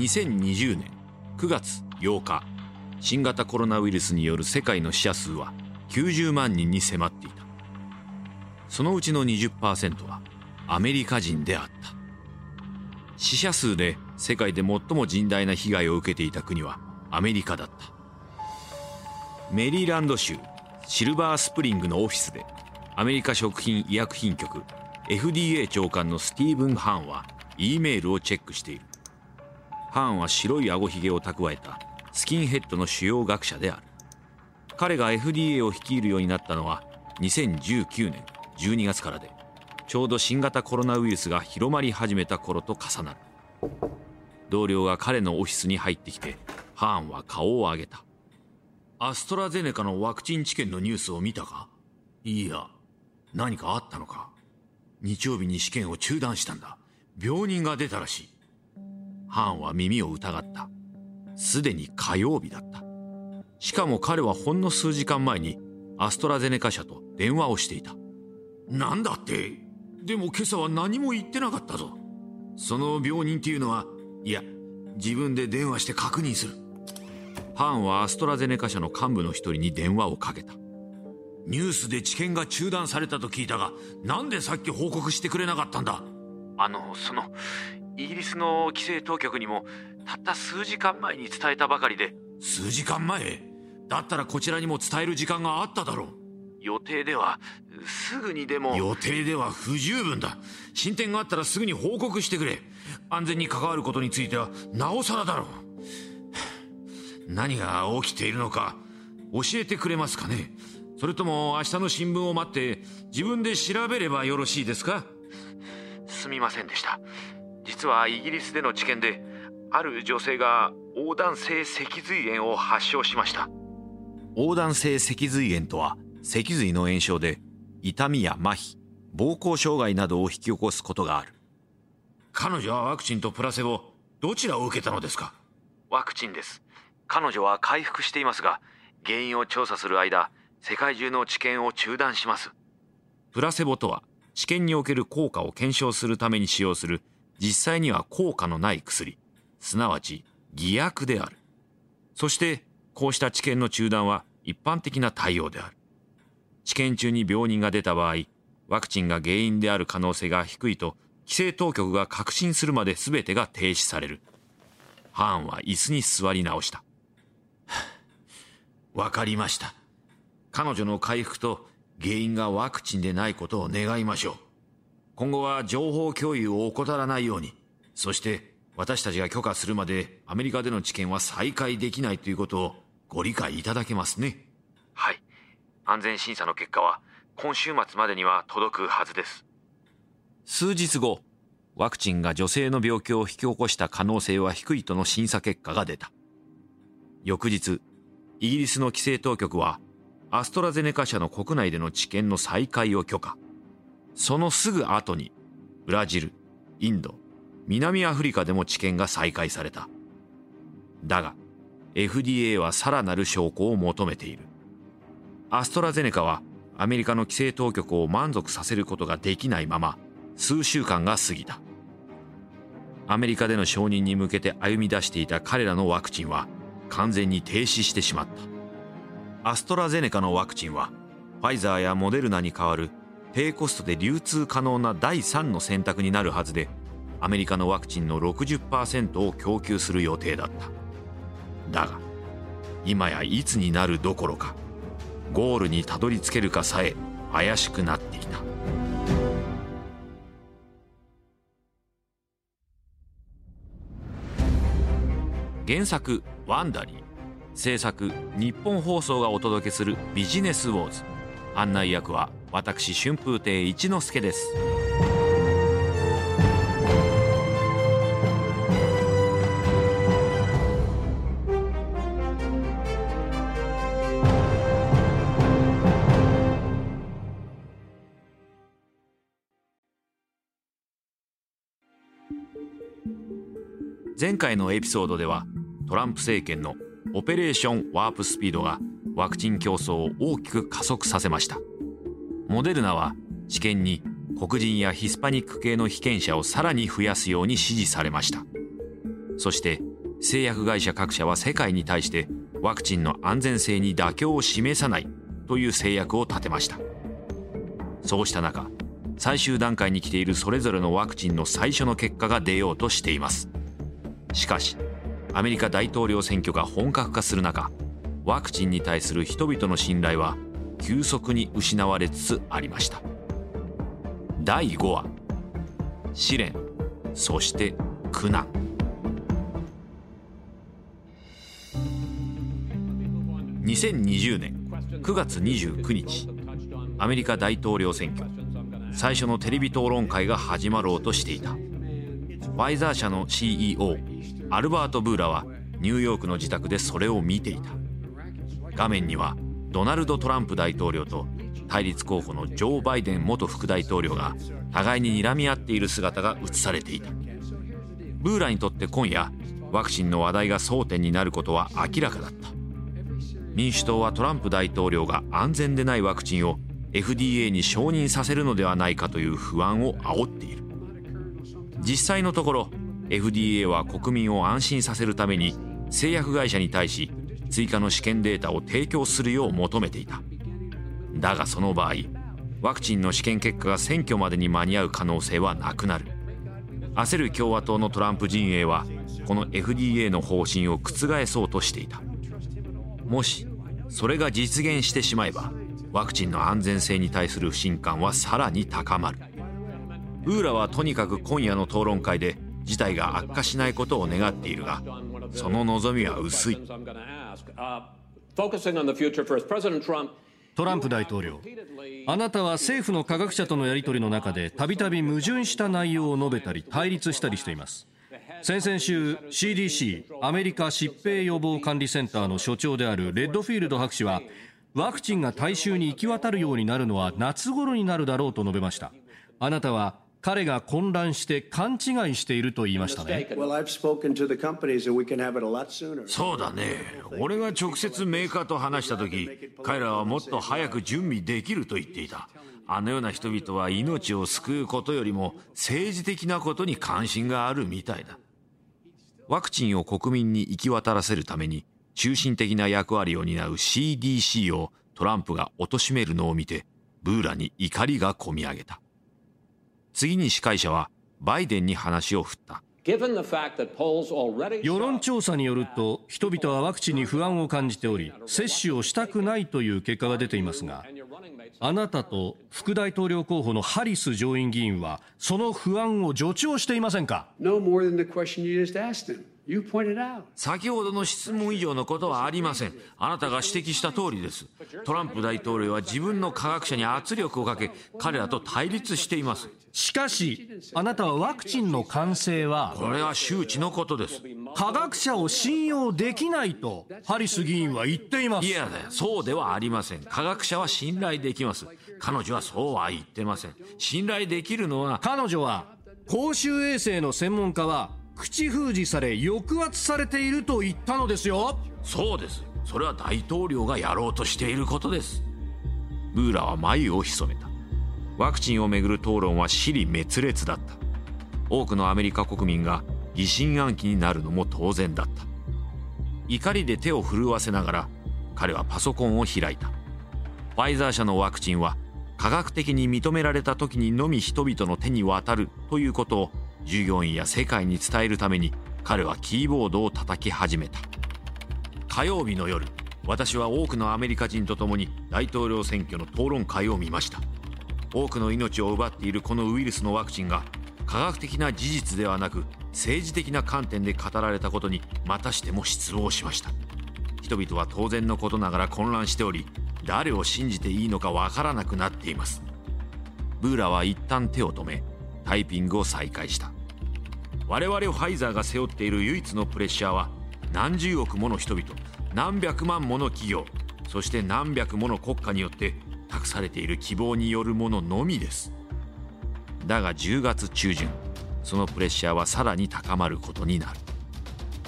2020年9月8日新型コロナウイルスによる世界の死者数は90万人に迫っていた。そのうちの20%はアメリカ人であった。死者数で世界で最も甚大な被害を受けていた国はアメリカだった。メリーランド州シルバースプリングのオフィスでアメリカ食品医薬品局 FDA 長官のスティーブン・ハンは E メールをチェックしている。ハーンは白いあごひげを蓄えたスキンヘッドの主要学者である。彼が FDA を率いるようになったのは2019年12月からでちょうど新型コロナウイルスが広まり始めた頃と重なる。同僚が彼のオフィスに入ってきてハーンは顔を上げた。アストラゼネカのワクチン治験のニュースを見たか？いや。何かあったのか？日曜日に試験を中断したんだ。病人が出たらしい。ハーンは耳を疑った。すでに火曜日だった。しかも彼はほんの数時間前にアストラゼネカ社と電話をしていた。なんだって？でも今朝は何も言ってなかったぞ。その病人っていうのはいや自分で電話して確認する。ハーンはアストラゼネカ社の幹部の一人に電話をかけた。ニュースで治験が中断されたと聞いたがなんでさっき報告してくれなかったんだ？あのそのイギリスの規制当局にもたった数時間前に伝えたばかりで数時間前？だったらこちらにも伝える時間があっただろう。予定ではすぐにでも予定では不十分だ。進展があったらすぐに報告してくれ。安全に関わることについてはなおさらだろう。何が起きているのか教えてくれますかね？それとも明日の新聞を待って自分で調べればよろしいですか？すみませんでした実はイギリスでの治験である女性が横断性脊髄炎を発症しました。横断性脊髄炎とは脊髄の炎症で痛みや麻痺膀胱障害などを引き起こすことがある。彼女はワクチンとプラセボどちらを受けたのですか？ワクチンです。彼女は回復していますが原因を調査する間世界中の治験を中断します。プラセボとは治験における効果を検証するために使用する実際には効果のない薬。すなわち偽薬である。そしてこうした治験の中断は一般的な対応である。治験中に病人が出た場合ワクチンが原因である可能性が低いと規制当局が確信するまで全てが停止される。ハーンは椅子に座り直した。わかりました。彼女の回復と原因がワクチンでないことを願いましょう。今後は情報共有を怠らないように。そして私たちが許可するまでアメリカでの治験は再開できないということをご理解いただけますね。はい。安全審査の結果は今週末までには届くはずです。数日後ワクチンが女性の病気を引き起こした可能性は低いとの審査結果が出た。翌日イギリスの規制当局はアストラゼネカ社の国内での治験の再開を許可そのすぐ後にブラジルインド南アフリカでも治験が再開された。だが FDA はさらなる証拠を求めている。アストラゼネカはアメリカの規制当局を満足させることができないまま数週間が過ぎた。アメリカでの承認に向けて歩み出していた彼らのワクチンは完全に停止してしまった。アストラゼネカのワクチンはファイザーやモデルナに代わる低コストで流通可能な第3の選択になるはずでアメリカのワクチンの60%を供給する予定だった。だが今やいつになるどころかゴールにたどり着けるかさえ怪しくなっていた。原作「ワンダリー」制作日本放送がお届けする「ビジネスウォーズ」案内役は私春風亭一之輔です。前回のエピソードではトランプ政権のオペレーションワープスピードがワクチン競争を大きく加速させました。モデルナは治験に黒人やヒスパニック系の被験者をさらに増やすように指示されました。そして製薬会社各社は世界に対してワクチンの安全性に妥協を示さないという制約を立てました。そうした中最終段階に来ているそれぞれのワクチンの最初の結果が出ようとしています。しかしアメリカ大統領選挙が本格化する中ワクチンに対する人々の信頼は急速に失われつつありました。第5話。試練。そして苦難。2020年9月29日アメリカ大統領選挙。最初のテレビ討論会が始まろうとしていた。ファイザー社の CEO アルバート・ブーラはニューヨークの自宅でそれを見ていた。画面にはドナルド・トランプ大統領と対立候補のジョー・バイデン元副大統領が互いに睨み合っている姿が映されていた。ブーラにとって今夜ワクチンの話題が争点になることは明らかだった。民主党はトランプ大統領が安全でないワクチンを FDA に承認させるのではないかという不安を煽っている。実際のところ FDA は国民を安心させるために製薬会社に対し追加の試験データを提供するよう求めていた。だがその場合ワクチンの試験結果が選挙までに間に合う可能性はなくなる。焦る共和党のトランプ陣営はこの FDA の方針を覆そうとしていた。もしそれが実現してしまえばワクチンの安全性に対する不信感はさらに高まる。ウーラはとにかく今夜の討論会で事態が悪化しないことを願っているがその望みは薄い。トランプ大統領。あなたは政府の科学者とのやり取りの中でたびたび矛盾した内容を述べたり対立したりしています。先々週 CDC アメリカ疾病予防管理センターの所長であるレッドフィールド博士はワクチンが大衆に行き渡るようになるのは夏頃になるだろうと述べました。あなたは彼が混乱して勘違いしていると言いましたね。そうだね。俺が直接メーカーと話した時彼らはもっと早く準備できると言っていた。あのような人々は命を救うことよりも政治的なことに関心があるみたいだ。ワクチンを国民に行き渡らせるために中心的な役割を担う CDC をトランプが貶めるのを見てブーラに怒りがこみ上げた次に司会者はバイデンに話を振った。世論調査によると人々はワクチンに不安を感じており接種をしたくないという結果が出ていますがあなたと副大統領候補のハリス上院議員はその不安を助長していませんか？先ほどの質問以上のことはありません。あなたが指摘した通りです。トランプ大統領は自分の科学者に圧力をかけ彼らと対立しています。しかしあなたはワクチンの完成はこれは周知のことです。科学者を信用できないとハリス議員は言っています。いやそうではありません。科学者は信頼できます。彼女はそうは言ってません。信頼できるのは彼女は公衆衛生の専門家は口封じされ抑圧されていると言ったのですよ。そうです。それは大統領がやろうとしていることです。ブーラは眉を潜めた。ワクチンをめぐる討論は支離滅裂だった。多くのアメリカ国民が疑心暗鬼になるのも当然だった。怒りで手を震わせながら彼はパソコンを開いた。ファイザー社のワクチンは科学的に認められた時にのみ人々の手に渡るということを従業員や世界に伝えるために彼はキーボードを叩き始めた。火曜日の夜私は多くのアメリカ人と共に大統領選挙の討論会を見ました。多くの命を奪っているこのウイルスのワクチンが科学的な事実ではなく政治的な観点で語られたことにまたしても失望しました。人々は当然のことながら混乱しており誰を信じていいのかわからなくなっています。ブーラは一旦手を止めタイピングを再開した。我々ファイザーが背負っている唯一のプレッシャーは何十億もの人々何百万もの企業そして何百もの国家によって託されている希望によるもののみです。だが10月中旬そのプレッシャーはさらに高まることになる。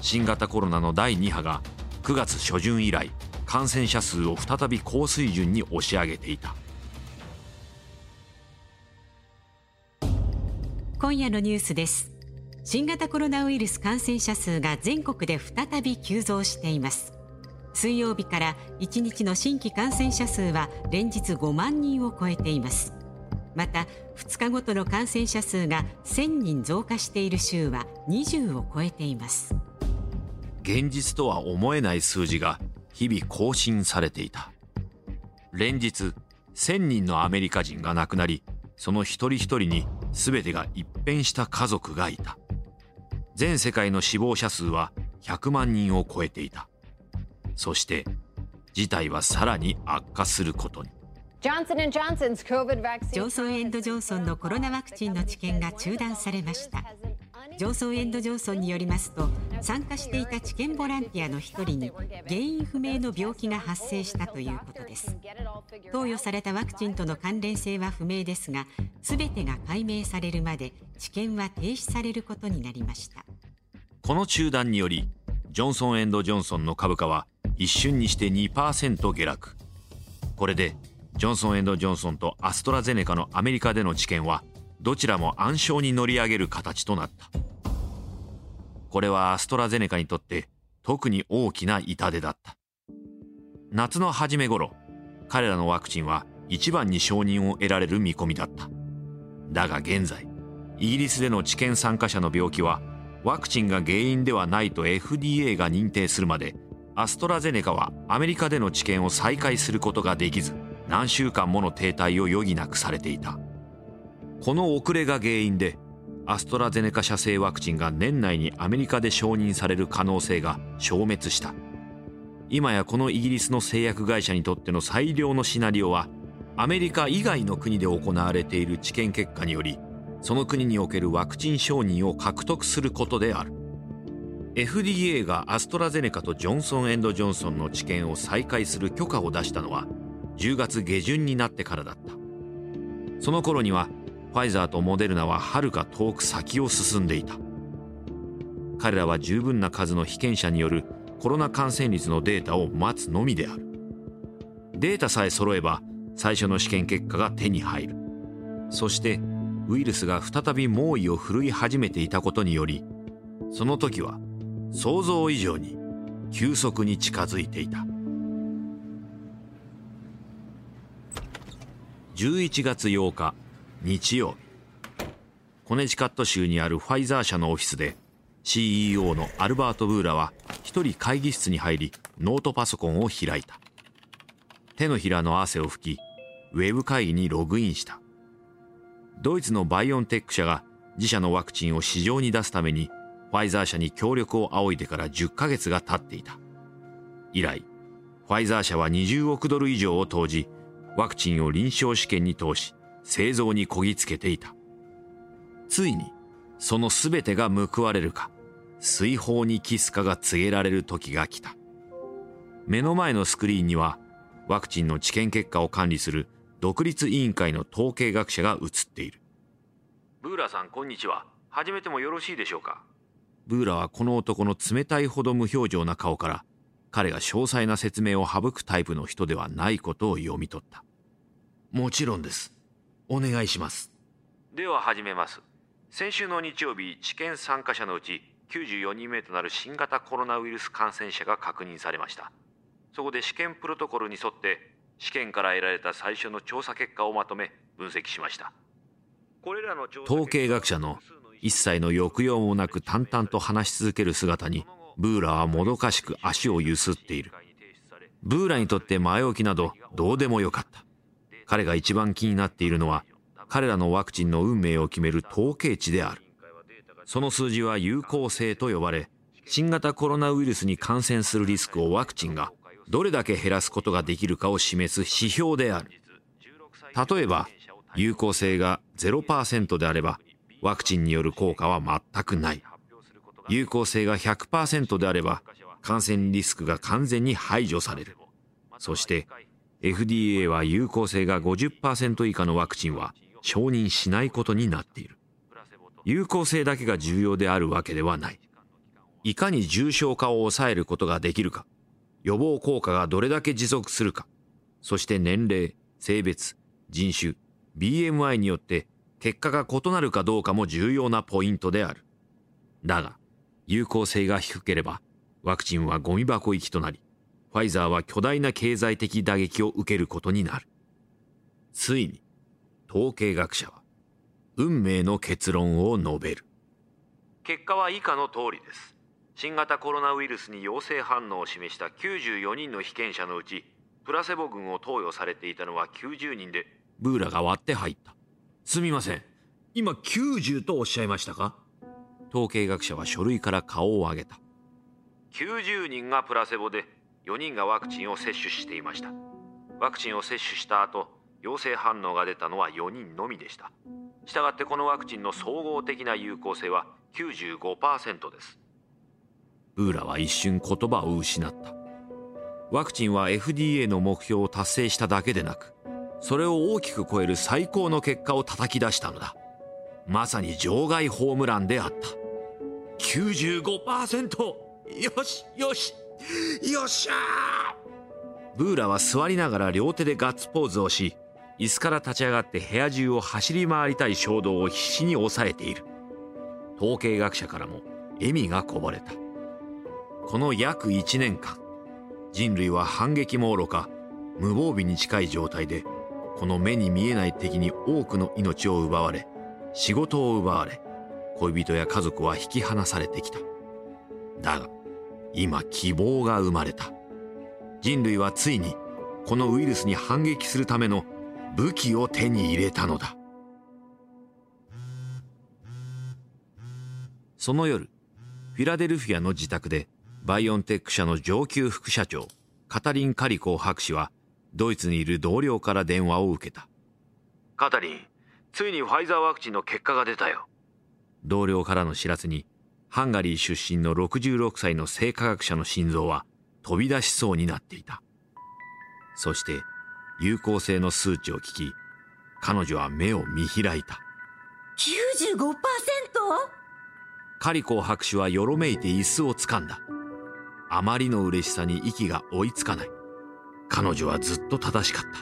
新型コロナの第2波が9月初旬以来感染者数を再び高水準に押し上げていた。今夜のニュースです。新型コロナウイルス感染者数が全国で再び急増しています。水曜日から1日の新規感染者数は連日5万人を超えています。また2日ごとの感染者数が1000人増加している週は20を超えています。現実とは思えない数字が日々更新されていた。連日1000人のアメリカ人が亡くなりその一人一人に全てが一変した家族がいた。全世界の死亡者数は100万人を超えていた。そして事態はさらに悪化することに。ジョンソン・エンド・ジョンソンのコロナワクチンの治験が中断されました。ジョンソン・エンド・ジョンソンによりますと参加していた治験ボランティアの一人に原因不明の病気が発生したということです。投与されたワクチンとの関連性は不明ですが全てが解明されるまで治験は停止されることになりました。この中断によりジョンソン・エンド・ジョンソンの株価は一瞬にして2%下落。これでジョンソン・エンド・ジョンソンとアストラゼネカのアメリカでの治験はどちらも暗礁に乗り上げる形となった。これはアストラゼネカにとって特に大きな痛手だった。夏の初め頃彼らのワクチンは一番に承認を得られる見込みだった。だが現在イギリスでの治験参加者の病気はワクチンが原因ではないと FDA が認定するまでアストラゼネカはアメリカでの治験を再開することができず何週間もの停滞を余儀なくされていた。この遅れが原因でアストラゼネカ社製ワクチンが年内にアメリカで承認される可能性が消滅した。今やこのイギリスの製薬会社にとっての最良のシナリオはアメリカ以外の国で行われている治験結果によりその国におけるワクチン承認を獲得することである。FDA がアストラゼネカとジョンソン・エンド・ジョンソンの治験を再開する許可を出したのは10月下旬になってからだった。その頃にはファイザーとモデルナははるか遠く先を進んでいた。彼らは十分な数の被験者によるコロナ感染率のデータを待つのみである。データさえ揃えば最初の試験結果が手に入る。そしてウイルスが再び猛威を振るい始めていたことによりその時は想像以上に急速に近づいていた。11月8日日曜日。コネチカット州にあるファイザー社のオフィスで CEO のアルバート・ブーラは一人会議室に入りノートパソコンを開いた。手のひらの汗を拭きウェブ会議にログインした。ドイツのバイオンテック社が自社のワクチンを市場に出すためにファイザー社に協力を仰いでから10ヶ月が経っていた。以来ファイザー社は20億ドル以上を投じワクチンを臨床試験に通し製造にこぎつけていた。ついにその全てが報われるか水泡にキスかが告げられる時が来た。目の前のスクリーンにはワクチンの治験結果を管理する独立委員会の統計学者が映っている。ブーラさんこんにちは。始めてもよろしいでしょうか？ブーラはこの男の冷たいほど無表情な顔から彼が詳細な説明を省くタイプの人ではないことを読み取った。もちろんです。お願いします。では始めます。先週の日曜日治験参加者のうち94人目となる新型コロナウイルス感染者が確認されました。そこで試験プロトコルに沿って試験から得られた最初の調査結果をまとめ分析しました。これらの統計学者の一切の抑揚もなく淡々と話し続ける姿にブーラはもどかしく足をゆすっている。ブーラにとって前置きなどどうでもよかった彼が一番気になっているのは彼らのワクチンの運命を決める統計値である。その数字は有効性と呼ばれ新型コロナウイルスに感染するリスクをワクチンがどれだけ減らすことができるかを示す指標である。例えば有効性が0%であればワクチンによる効果は全くない。有効性が100%であれば感染リスクが完全に排除される。そして FDA は有効性が50%以下のワクチンは承認しないことになっている。有効性だけが重要であるわけではない。いかに重症化を抑えることができるか予防効果がどれだけ持続するかそして年齢性別人種 BMI によって結果が異なるかどうかも重要なポイントである。だが有効性が低ければワクチンはゴミ箱行きとなりファイザーは巨大な経済的打撃を受けることになる。ついに統計学者は運命の結論を述べる。結果は以下の通りです。新型コロナウイルスに陽性反応を示した94人の被験者のうちプラセボ群を投与されていたのは90人でブーラが割って入った。すみません。今90とおっしゃいましたか？統計学者は書類から顔を上げた。90人がプラセボで4人がワクチンを接種していました。ワクチンを接種した後陽性反応が出たのは4人のみでした。したがってこのワクチンの総合的な有効性は95%です。ブーラは一瞬言葉を失った。ワクチンは FDA の目標を達成しただけでなくそれを大きく超える最高の結果を叩き出したのだ。まさに場外ホームランであった。95%よしよし。よっしゃー！ブーラは座りながら両手でガッツポーズをし椅子から立ち上がって部屋中を走り回りたい衝動を必死に抑えている。統計学者からも笑みがこぼれた。この約1年間人類は反撃も愚か無防備に近い状態でこの目に見えない敵に多くの命を奪われ仕事を奪われ恋人や家族は引き離されてきた。だが今希望が生まれた。人類はついにこのウイルスに反撃するための武器を手に入れたのだ。その夜フィラデルフィアの自宅でバイオンテック社の上級副社長カタリン・カリコー博士はドイツにいる同僚から電話を受けた。カタリンついにファイザーワクチンの結果が出たよ。同僚からの知らせにハンガリー出身の66歳の生化学者の心臓は飛び出しそうになっていた。そして有効性の数値を聞き彼女は目を見開いた。95%? カリコー博士はよろめいて椅子をつかんだ。あまりの嬉しさに息が追いつかない。彼女はずっと正しかった。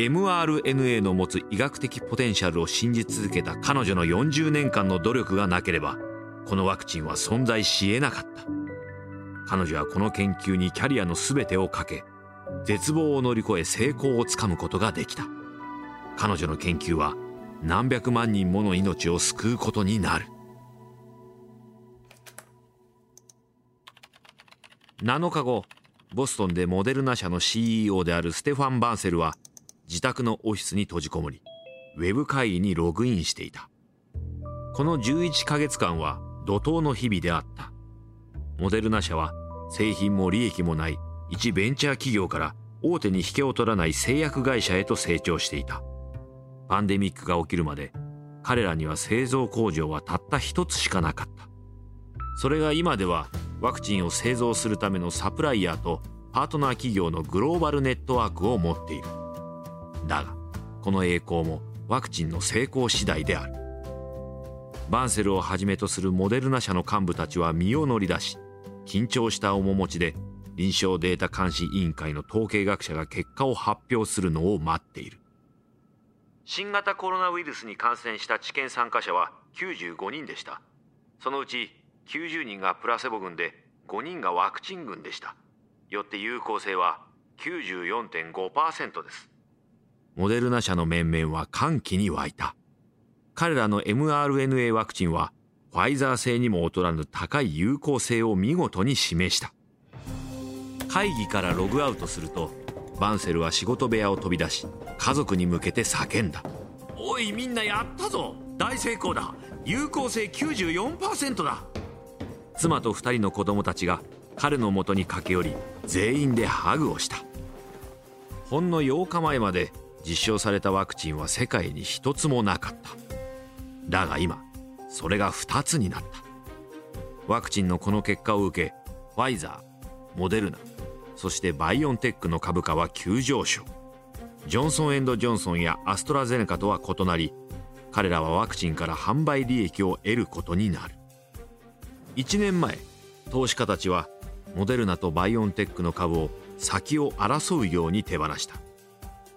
mRNA の持つ医学的ポテンシャルを信じ続けた彼女の40年間の努力がなければこのワクチンは存在し得なかった。彼女はこの研究にキャリアの全てをかけ絶望を乗り越え成功をつかむことができた。彼女の研究は何百万人もの命を救うことになる。7日後ボストンでモデルナ社の CEO であるステファン・バンセルは自宅のオフィスに閉じこもりウェブ会議にログインしていた。この11ヶ月間は怒涛の日々であった。モデルナ社は製品も利益もない一ベンチャー企業から大手に引けを取らない製薬会社へと成長していた。パンデミックが起きるまで彼らには製造工場はたった一つしかなかった。それが今ではワクチンを製造するためのサプライヤーとパートナー企業のグローバルネットワークを持っている。だがこの栄光もワクチンの成功次第である。バンセルをはじめとするモデルナ社の幹部たちは身を乗り出し緊張した面持ちで臨床データ監視委員会の統計学者が結果を発表するのを待っている。新型コロナウイルスに感染した治験参加者は95人でした。そのうち90人がプラセボ群で5人がワクチン群でした。よって有効性は94.5%です。モデルナ社の面々は歓喜に沸いた彼らの mRNA ワクチンはファイザー製にも劣らぬ高い有効性を見事に示した。会議からログアウトするとバンセルは仕事部屋を飛び出し家族に向けて叫んだおいみんなやったぞ！大成功だ！有効性94%だ！妻と2人の子供たちが彼のもとに駆け寄り全員でハグをした。ほんの8日前まで実証されたワクチンは世界に一つもなかった。だが今それが2つになった。ワクチンのこの結果を受けファイザーモデルナそしてバイオンテックの株価は急上昇。ジョンソン・エンドジョンソンやアストラゼネカとは異なり彼らはワクチンから販売利益を得ることになる。1年前投資家たちはモデルナとバイオンテックの株を先を争うように手放した。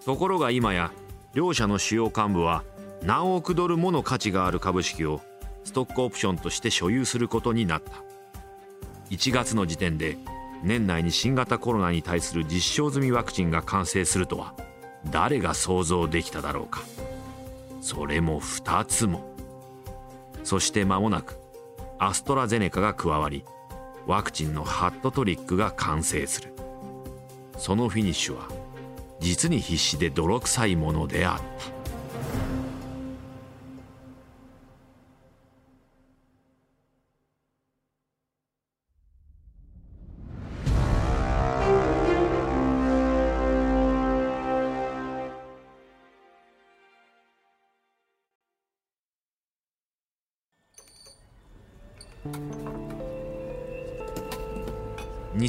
ところが今や両社の主要幹部は何億ドルもの価値がある株式をストックオプションとして所有することになった。1月の時点で年内に新型コロナに対する実証済みワクチンが完成するとは誰が想像できただろうか。それも2つも。そして間もなくアストラゼネカが加わりワクチンのハットトリックが完成する。そのフィニッシュは実に必死で泥臭いものであった。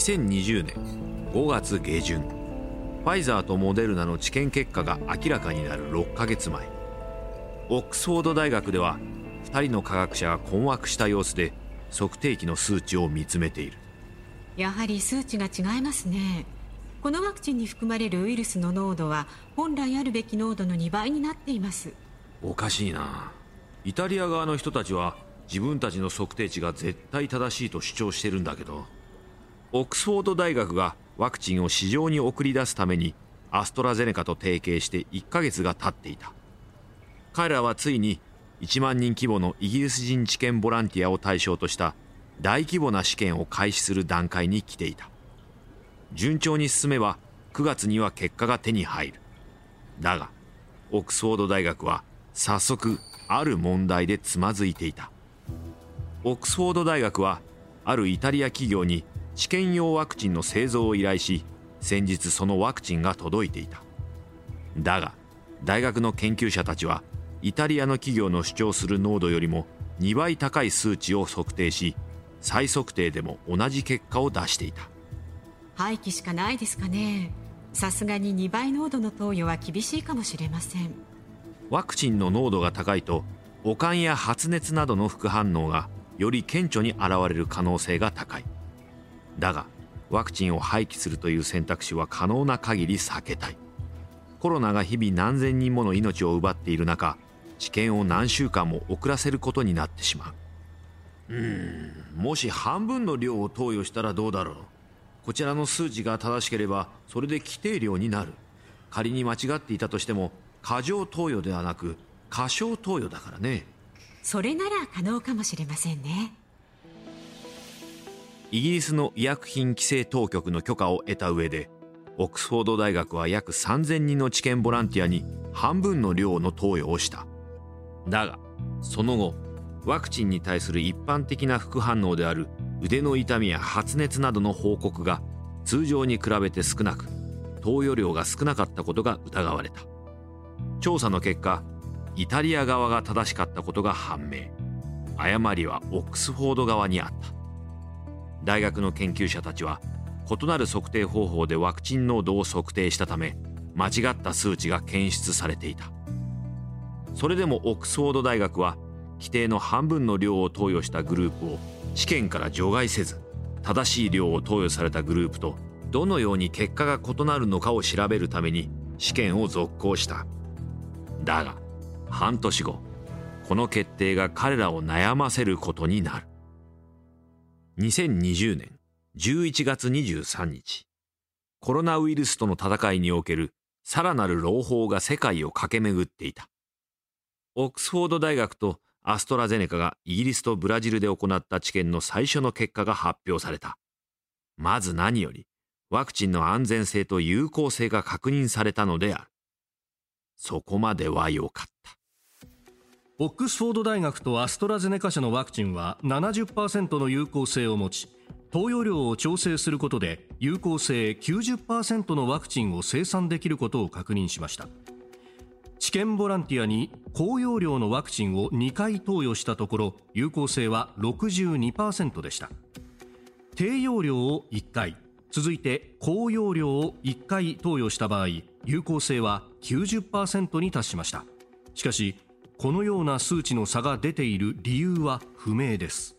2020年5月下旬ファイザーとモデルナの治験結果が明らかになる6ヶ月前オックスフォード大学では2人の科学者が困惑した様子で測定器の数値を見つめている。やはり数値が違いますね。このワクチンに含まれるウイルスの濃度は本来あるべき濃度の2倍になっています。おかしいな。イタリア側の人たちは自分たちの測定値が絶対正しいと主張してるんだけどオックスフォード大学がワクチンを市場に送り出すためにアストラゼネカと提携して1ヶ月が経っていた。彼らはついに1万人規模のイギリス人治験ボランティアを対象とした大規模な試験を開始する段階に来ていた。順調に進めば9月には結果が手に入る。だがオックスフォード大学は早速ある問題でつまずいていた。オックスフォード大学はあるイタリア企業に試験用ワクチンの製造を依頼し先日そのワクチンが届いていた。だが大学の研究者たちはイタリアの企業の主張する濃度よりも2倍高い数値を測定し再測定でも同じ結果を出していた。廃棄しかないですかね。さすがに2倍濃度の投与は厳しいかもしれません。ワクチンの濃度が高いと悪寒や発熱などの副反応がより顕著に現れる可能性が高いだがワクチンを廃棄するという選択肢は可能な限り避けたい。コロナが日々何千人もの命を奪っている中治験を何週間も遅らせることになってしまう。うんもし半分の量を投与したらどうだろう。こちらの数値が正しければそれで規定量になる。仮に間違っていたとしても過剰投与ではなく過小投与だからね。それなら可能かもしれませんねイギリスの医薬品規制当局の許可を得た上でオックスフォード大学は約3000人の治験ボランティアに半分の量の投与をした。だがその後ワクチンに対する一般的な副反応である腕の痛みや発熱などの報告が通常に比べて少なく投与量が少なかったことが疑われた。調査の結果イタリア側が正しかったことが判明。誤りはオックスフォード側にあった。大学の研究者たちは異なる測定方法でワクチン濃度を測定したため間違った数値が検出されていた。それでもオックスフォード大学は規定の半分の量を投与したグループを試験から除外せず正しい量を投与されたグループとどのように結果が異なるのかを調べるために試験を続行した。だが半年後この決定が彼らを悩ませることになる。2020年11月23日、コロナウイルスとの戦いにおけるさらなる朗報が世界を駆け巡っていた。オックスフォード大学とアストラゼネカがイギリスとブラジルで行った治験の最初の結果が発表された。まず何より、ワクチンの安全性と有効性が確認されたのである。そこまでは良かった。オックスフォード大学とアストラゼネカ社のワクチンは70%の有効性を持ち投与量を調整することで有効性90%のワクチンを生産できることを確認しました。治験ボランティアに高容量のワクチンを2回投与したところ有効性は62%でした。低容量を1回続いて高容量を1回投与した場合有効性は90%に達しました。しかしこのような数値の差が出ている理由は不明です。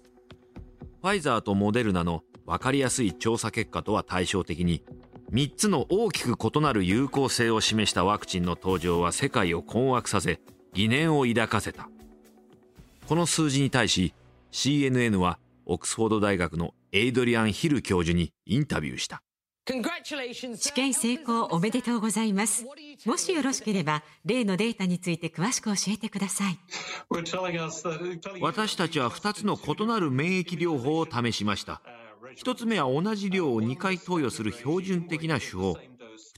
ファイザーとモデルナの分かりやすい調査結果とは対照的に3つの大きく異なる有効性を示したワクチンの登場は世界を困惑させ疑念を抱かせた。この数字に対し CNN はオックスフォード大学のエイドリアン・ヒル教授にインタビューした。試験成功おめでとうございます。もしよろしければ例のデータについて詳しく教えてください。私たちは2つの異なる免疫療法を試しました。1つ目は同じ量を2回投与する標準的な手法。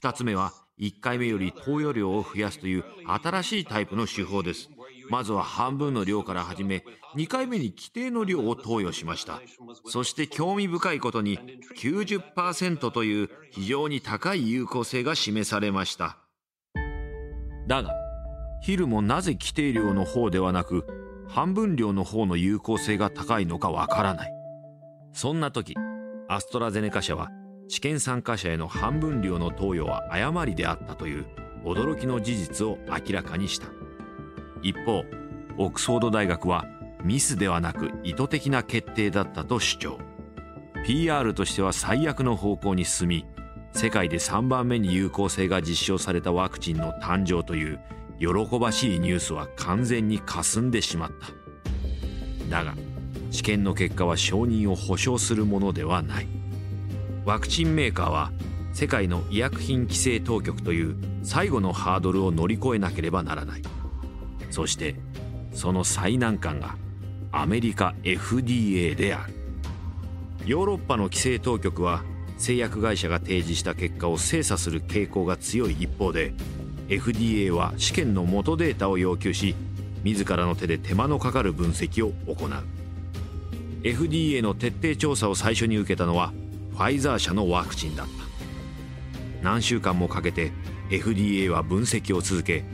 2つ目は1回目より投与量を増やすという新しいタイプの手法です。まずは半分の量から始め2回目に規定の量を投与しました。そして興味深いことに90%という非常に高い有効性が示されました。だがヒルもなぜ規定量の方ではなく半分量の方の有効性が高いのかわからない。そんな時アストラゼネカ社は試験参加者への半分量の投与は誤りであったという驚きの事実を明らかにした。一方オックスフォード大学はミスではなく意図的な決定だったと主張。PR としては最悪の方向に進み世界で3番目に有効性が実証されたワクチンの誕生という喜ばしいニュースは完全に霞んでしまった。だが試験の結果は承認を保証するものではない。ワクチンメーカーは世界の医薬品規制当局という最後のハードルを乗り越えなければならない。そしてその最難関がアメリカ FDA である。ヨーロッパの規制当局は製薬会社が提示した結果を精査する傾向が強い一方で FDA は試験の元データを要求し自らの手で手間のかかる分析を行う。FDA の徹底調査を最初に受けたのはファイザー社のワクチンだった。何週間もかけて FDA は分析を続け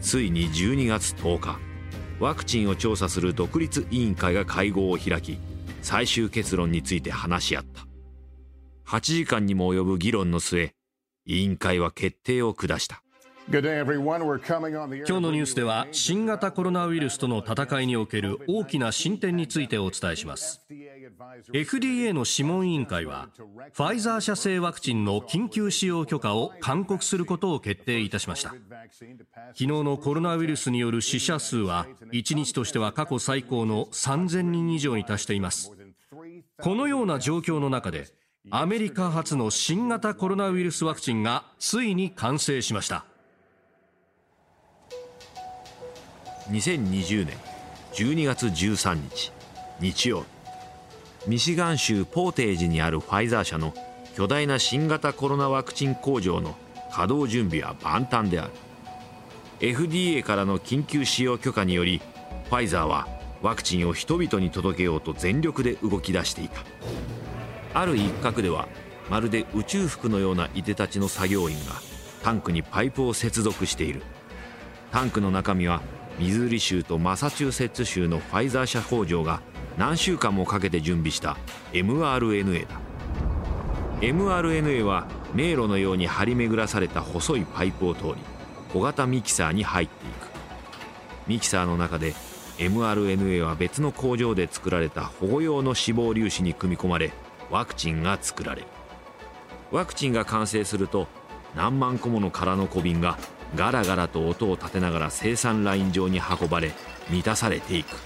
ついに12月10日。ワクチンを調査する独立委員会が会合を開き最終結論について話し合った。8時間にも及ぶ議論の末委員会は決定を下した。今日のニュースでは新型コロナウイルスとの戦いにおける大きな進展についてお伝えします。FDA の諮問委員会はファイザー社製ワクチンの緊急使用許可を勧告することを決定いたしました。昨日のコロナウイルスによる死者数は1日としては過去最高の3000人以上に達しています。このような状況の中でアメリカ初の新型コロナウイルスワクチンがついに完成しました。2020年12月13日日曜日。ミシガン州ポーテージにあるファイザー社の巨大な新型コロナワクチン工場の稼働準備は万端である。FDA からの緊急使用許可によりファイザーはワクチンを人々に届けようと全力で動き出していた。ある一角ではまるで宇宙服のようないでたちの作業員がタンクにパイプを接続している。タンクの中身はミズーリ州とマサチューセッツ州のファイザー社工場が何週間もかけて準備した mRNA だ。mRNA は迷路のように張り巡らされた細いパイプを通り小型ミキサーに入っていく。ミキサーの中で mRNA は別の工場で作られた保護用の脂肪粒子に組み込まれワクチンが作られる。ワクチンが完成すると何万個もの空の小瓶がガラガラと音を立てながら生産ライン上に運ばれ満たされていく。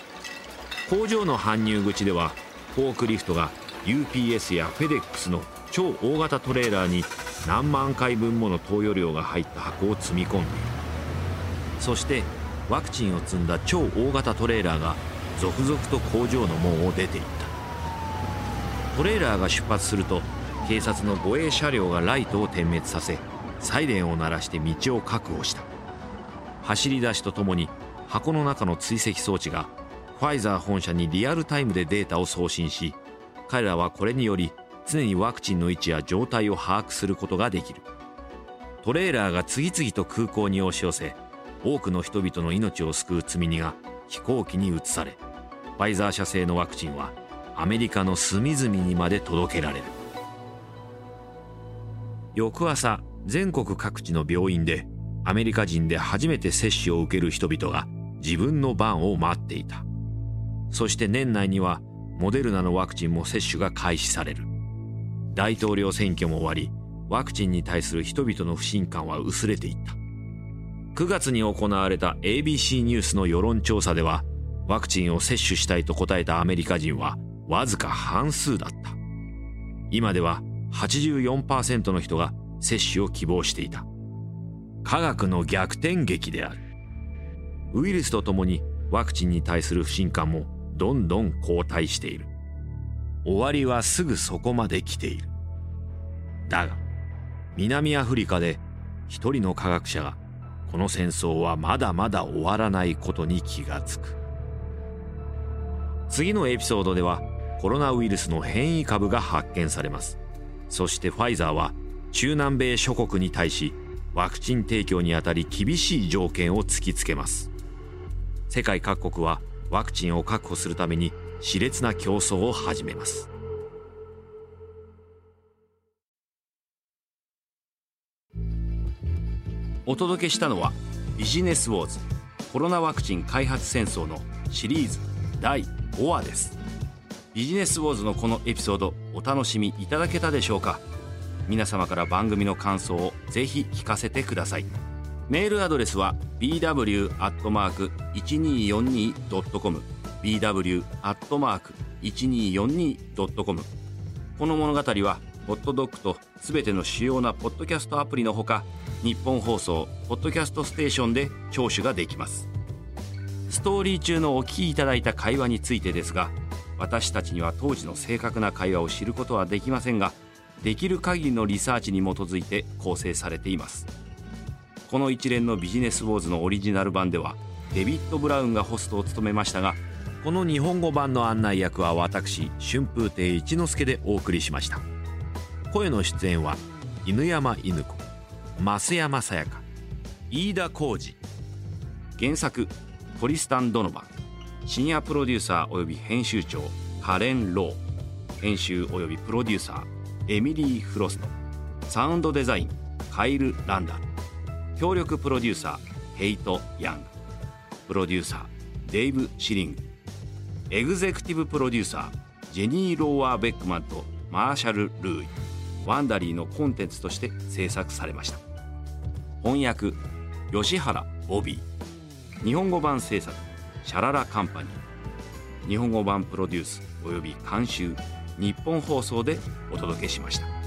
工場の搬入口ではフォークリフトが UPS や FedEx の超大型トレーラーに何万回分もの投与量が入った箱を積み込んでいる。そしてワクチンを積んだ超大型トレーラーが続々と工場の門を出ていった。トレーラーが出発すると警察の護衛車両がライトを点滅させサイレンを鳴らして道を確保した。走り出しとともに箱の中の追跡装置がファイザー本社にリアルタイムでデータを送信し彼らはこれにより常にワクチンの位置や状態を把握することができる。トレーラーが次々と空港に押し寄せ多くの人々の命を救う積み荷が飛行機に移されファイザー社製のワクチンはアメリカの隅々にまで届けられる。翌朝全国各地の病院でアメリカ人で初めて接種を受ける人々が自分の番を待っていた。そして年内にはモデルナのワクチンも接種が開始される。大統領選挙も終わりワクチンに対する人々の不信感は薄れていった。9月に行われた ABC ニュースの世論調査ではワクチンを接種したいと答えたアメリカ人はわずか半数だった。今では84%の人が接種を希望していた。科学の逆転劇である。ウイルスとともにワクチンに対する不信感もどんどん後退している。終わりはすぐそこまで来ている。だが南アフリカで一人の科学者がこの戦争はまだまだ終わらないことに気がつく。次のエピソードではコロナウイルスの変異株が発見されます。そしてファイザーは中南米諸国に対しワクチン提供にあたり厳しい条件を突きつけます。世界各国はワクチンを確保するために熾烈な競争を始めます。お届けしたのはビジネスウォーズコロナワクチン開発戦争のシリーズ第5話です。ビジネスウォーズのこのエピソードお楽しみいただけたでしょうか？皆様から番組の感想をぜひ聞かせてください。メールアドレスは bw.1242.com bw.1242.com この物語はホットドッグとすべての主要なポッドキャストアプリのほか日本放送ポッドキャストステーションで聴取ができます。ストーリー中のお聞きいただいた会話についてですが私たちには当時の正確な会話を知ることはできませんができる限りのリサーチに基づいて構成されています。この一連のビジネスウォーズのオリジナル版ではデビッド・ブラウンがホストを務めましたがこの日本語版の案内役は私春風亭一之輔でお送りしました。声の出演は犬山犬子増山さやか飯田浩二原作トリスタン・ドノバン。シニアプロデューサー及び編集長カレン・ロー。編集及びプロデューサーエミリー・フロストサウンドデザインカイル・ランダル協力プロデューサーケイト・ヤングプロデューサーデイブ・シリングエグゼクティブプロデューサージェニー・ローワー・ベックマンとマーシャル・ルーイワンダリーのコンテンツとして制作されました。翻訳吉原ボビー日本語版制作シャララカンパニー日本語版プロデュースおよび監修日本放送でお届けしました。